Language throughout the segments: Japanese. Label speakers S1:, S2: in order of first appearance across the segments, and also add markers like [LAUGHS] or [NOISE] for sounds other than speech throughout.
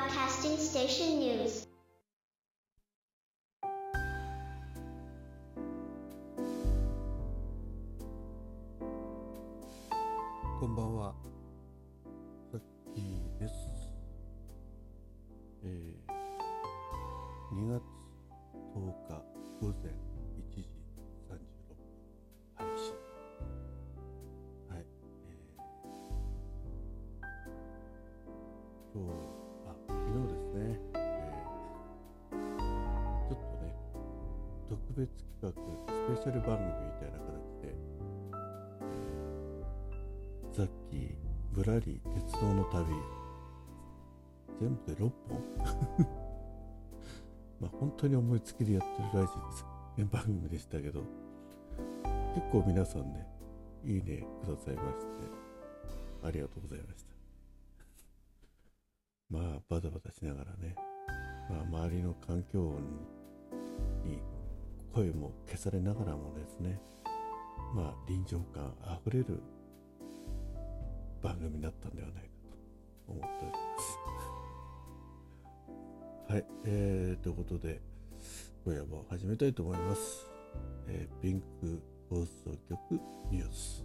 S1: Broadcasting Station News.
S2: こんばんは。さっきです。えー、2月10日午前1時36分配信。はい。えー、今日、特別企画、スペシャル番組みたいな形で、さっきぶらり鉄道の旅全部で6本？[LAUGHS] まあ本当に思いつきでやってるらしいです。番組でしたけど。結構皆さんねいいねくださいましてありがとうございました。まあバタバタしながらね、まあ、周りの環境音に声も消されながらもですねまあ臨場感あふれる番組になったんではないかと思っております。[LAUGHS] はい、えー、ということで今夜も始めたいと思います。えーピンク放送局ニュース。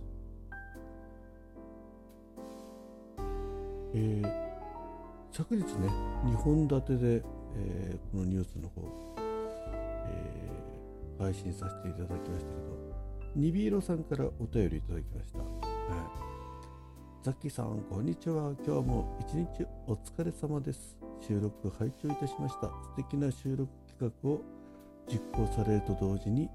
S2: えー昨日ね2本立てで、えーこのニュースの方、配信させていただきましたけどニビーロさんからお便りいただきました。はいザッキーさん、こんにちは。今日も一日お疲れ様です。収録拝聴いたしました。素敵な収録企画を実行されると同時に、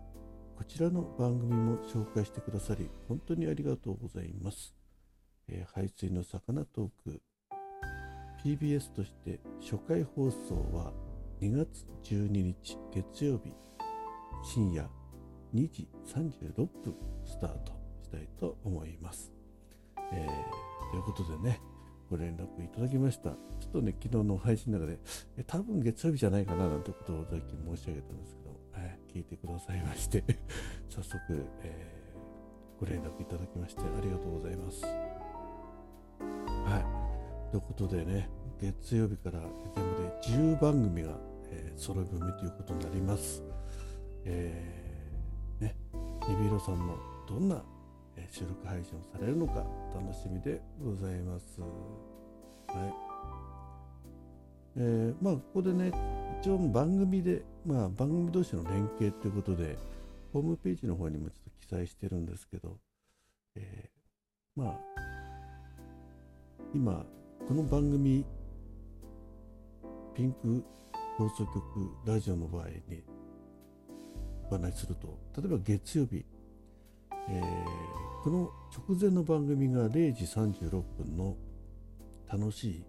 S2: こちらの番組も紹介してくださり、本当にありがとうございます。えー排水の魚トーク、PBS として初回放送は2月12日月曜日深夜2時36分スタートしたいと思います。えーということでね、ご連絡いただきました。ちょっとね、昨日の配信の中で、え多分月曜日じゃないかななんてことをさっき申し上げたんですけど、えー聞いてくださいまして、[LAUGHS] 早速、えーご連絡いただきましてありがとうございます。はい。ということでね、月曜日から全部で10番組が、えー、揃い踏みということになります。えーね、ニビーロさんもどんな収録配信をされるのか楽しみでございます。はい。えーまあここでね一応番組でまあ番組同士の連携ということでホームページの方にもちょっと記載してるんですけど、えーまあ今この番組ピンク放送局ラジオの場合にお話しすると例えば月曜日えーこの直前の番組が0時36分の楽しい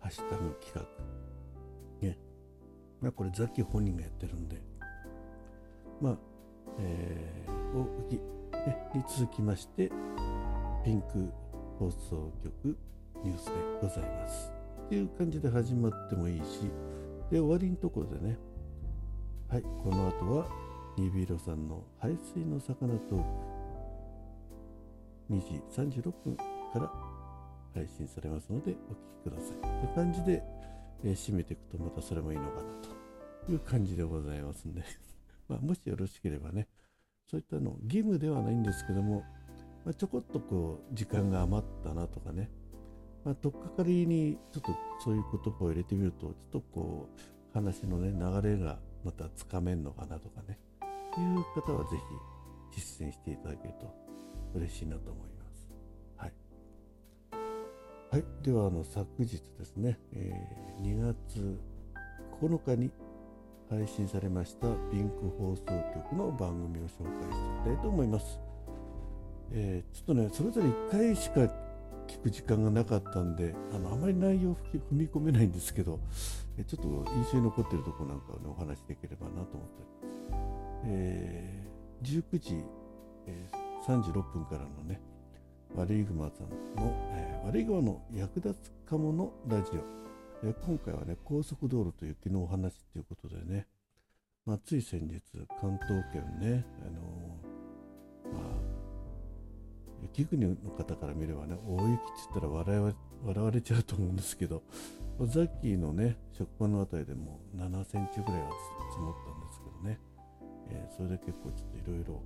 S2: ハッシュタグ企画。ね。まあこれザキ本人がやってるんで。まあ、えー、を受け、ね、に続きまして、ピンク放送局ニュースでございます。っていう感じで始まってもいいし、で、終わりのところでね、はい、この後は、ニビーロさんの排水の魚トーク。2時36分から配信されますのでお聞きください。という感じで、えー締めていくとまたそれもいいのかなという感じでございますんで、[LAUGHS] まあ、もしよろしければね、そういったの義務ではないんですけども、まあ、ちょこっとこう時間が余ったなとかね、まあ、とっかかりにちょっとそういう言葉を入れてみると、ちょっとこう話のね流れがまたつかめんのかなとかね、いう方はぜひ実践していただけると嬉しいなと思います。はい。はい。では、あの、昨日ですね、えー2月9日に配信されましたピンク放送局の番組を紹介していきたいと思います。えーちょっとね、それぞれ1回しか聞く時間がなかったんで、あの、あまり内容を踏み込めないんですけど、ちょっと印象に残ってるとこなんかをね、お話しできればなと思っております。えー19時、えー36分からのね、悪いグマさんの、えー悪いグマの役立つかものラジオ。えー今回はね、高速道路と雪のお話ということでね、まあ、つい先日、関東圏ね、あのーまあ、雪国の方から見ればね、大雪って言ったら笑わ笑われちゃうと思うんですけど、ザッキーのね食パンのあたりでも7センチぐらいは積もったんですけどね、えー、それで結構ちょっといろいろ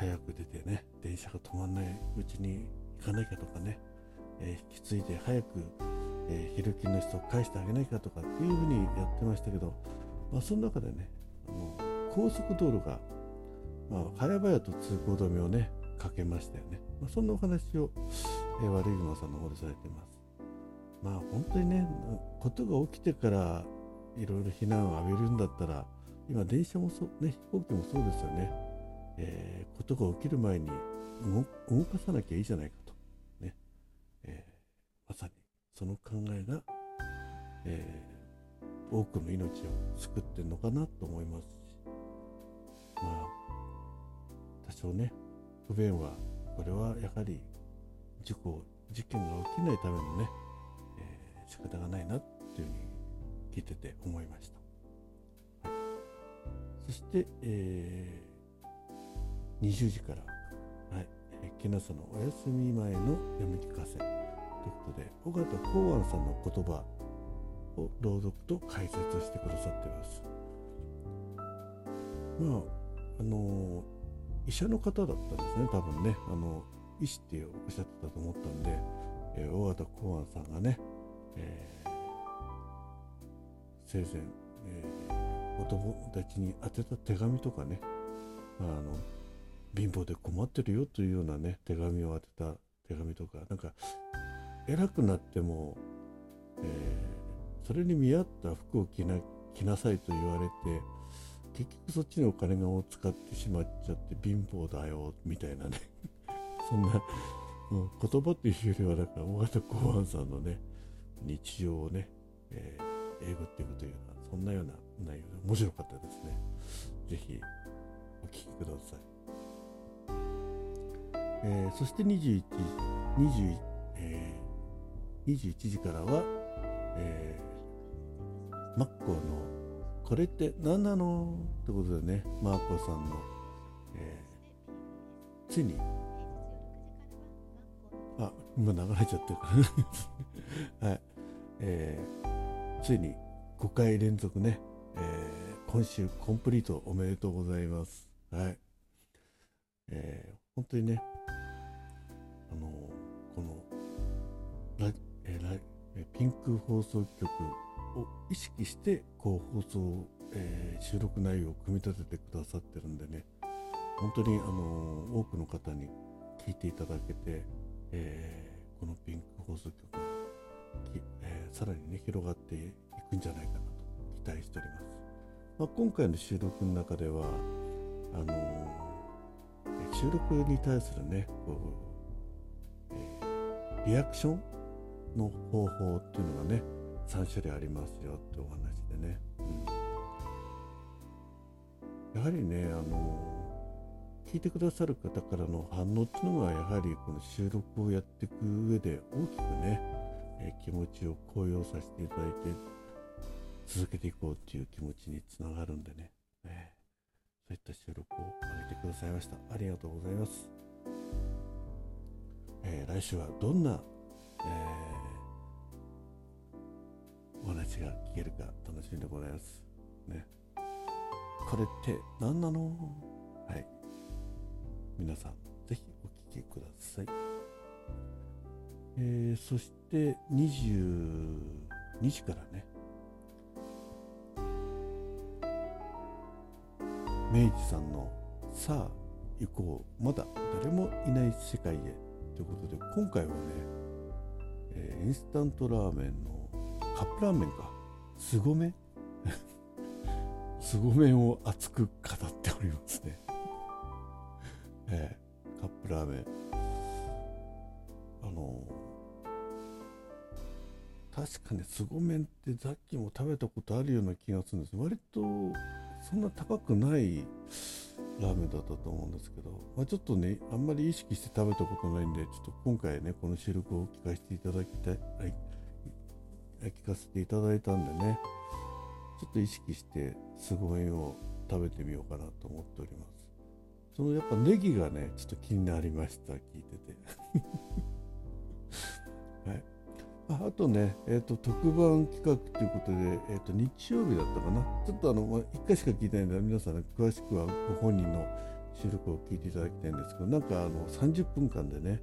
S2: 早く出てね電車が止まんないうちに行かなきゃとかね、えー、引き継いで早く、えー、昼勤の人を返してあげなきゃとかっていうふうにやってましたけど、まあ、その中でねあの高速道路が、まあ、早々と通行止めをねかけましたよね、まあ、そんなお話を、えー、悪い熊さんの方でされています。まあ本当にねことが起きてからいろいろ避難を浴びるんだったら今電車もそう、ね、飛行機もそうですよね。えー、ことが起きる前に動かさなきゃいいじゃないかと、ね。えー、まさにその考えが、えー、多くの命を救ってるのかなと思いますし。まあ多少ね不便はこれはやはり事故事件が起きないためのね、えー、仕方がないなっていうふうに聞いてて思いました、はい、そして、えー20時から、はい、木下のお休み前の読み聞かせということで尾形公安さんの言葉を朗読と解説してくださってます。まああの医者の方だったんですね多分ねあの医師っておっしゃってたと思ったんで、えー、尾形公安さんがね、えー、生前、えー、お友達に宛てた手紙とかねあの貧乏で困ってるよというようなね手紙を当てた手紙とかなんか偉くなっても、えー、それに見合った服を着な着なさいと言われて結局そっちにお金を使ってしまっちゃって貧乏だよみたいなね。[LAUGHS] そんな言葉というよりはなんか大型公安さんのね日常をね、えー、えぐっていくというようなそんなような内容で面白かったですね。ぜひお聴きください。えー、そして21 20、えー、21時からは、えー、マッコの「これって何なの?」ってことでねマーコさんの、えー、ついにあ今流れちゃってる [LAUGHS] はいえー、ついに5回連続ね、えー、今週コンプリートおめでとうございます。はい。えー、本当にねあのこのラえラピンク放送局を意識してこう放送、えー、収録内容を組み立ててくださってるんでね本当にあの多くの方に聞いていただけて、えー、このピンク放送局えー、さらにね広がっていくんじゃないかなと期待しております、まあ、今回の収録の中ではあの収録に対するねこうえリアクションの方法っていうのがね3種類ありますよってお話でね、うん、やはりねあの聞いてくださる方からの反応っていうのがやはりこの収録をやっていく上で大きくね、え、気持ちを高揚させていただいて続けていこうっていう気持ちにつながるんでね、えー、そういった収録を上げてくださいましたありがとうございますえー、来週はどんな、えー、お話が聞けるか楽しみでございます。ね。これって何なの？はい。皆さん、ぜひお聞きください。えー、そして22時からね、明治さんのさあ行こう。まだ誰もいない世界へということで今回はね、えー、インスタントラーメンのカップラーメンか。すごめ？すご麺を熱く語っておりますね、えー、カップラーメン。あの確かにすご麺ってさっきも食べたことあるような気がするんです。割とそんな高くないラーメンだったと思うんですけど、まあ、ちょっとねあんまり意識して食べたことないんでちょっと今回ねこの収録を聞かせていただきたい、はい、聞かせていただいたんでね。ちょっと意識してすごいを食べてみようかなと思っております。そのやっぱネギがねちょっと気になりました聞いてて。ああとね、えーと、特番企画ということで、えーと、日曜日だったかな、ちょっとあの、ま、1回しか聞いてないので、皆さん、ね、詳しくはご本人の収録を聞いていただきたいんですけど、なんかあの30分間でね、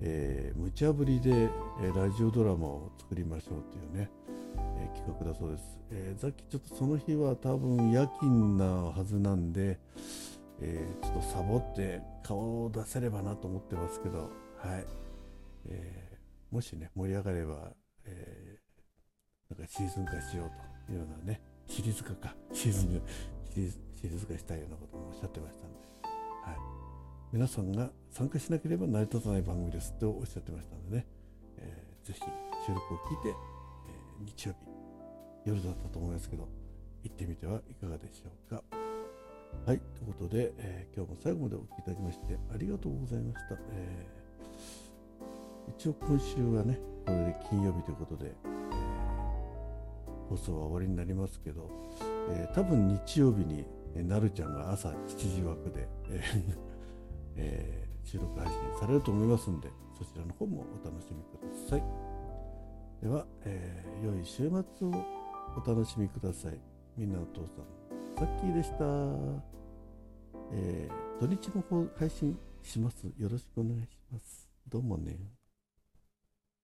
S2: えー、無茶ぶりで、えー、ラジオドラマを作りましょうというね、えー、企画だそうです。えー、さっきちょっとその日は多分夜勤なはずなんで、えー、ちょっとサボって顔を出せればなと思ってますけど、はい。えーもしね、盛り上がれば、えー、なんかシーズン化しようというようなね、シリーズ化か、シーズンシリーズシリーズ化したいようなこともおっしゃってましたんで、はい。皆さんが参加しなければ成り立たない番組ですとおっしゃってましたんでね、えー、ぜひ収録を聞いて、えー、日曜日、夜だったと思いますけど、行ってみてはいかがでしょうか。はい、ということで、えー、今日も最後までお聴きいただきましてありがとうございました。えー一応今週はねこれで金曜日ということで、放送は終わりになりますけど、えー、多分日曜日に、え、なるちゃんが朝7時枠で、えー [LAUGHS] えー、収録配信されると思いますんでそちらの方もお楽しみください。では、えー、良い週末をお楽しみください。みんなお父さんさっきでした、えー、土日の方配信します。よろしくお願いします。どうもね。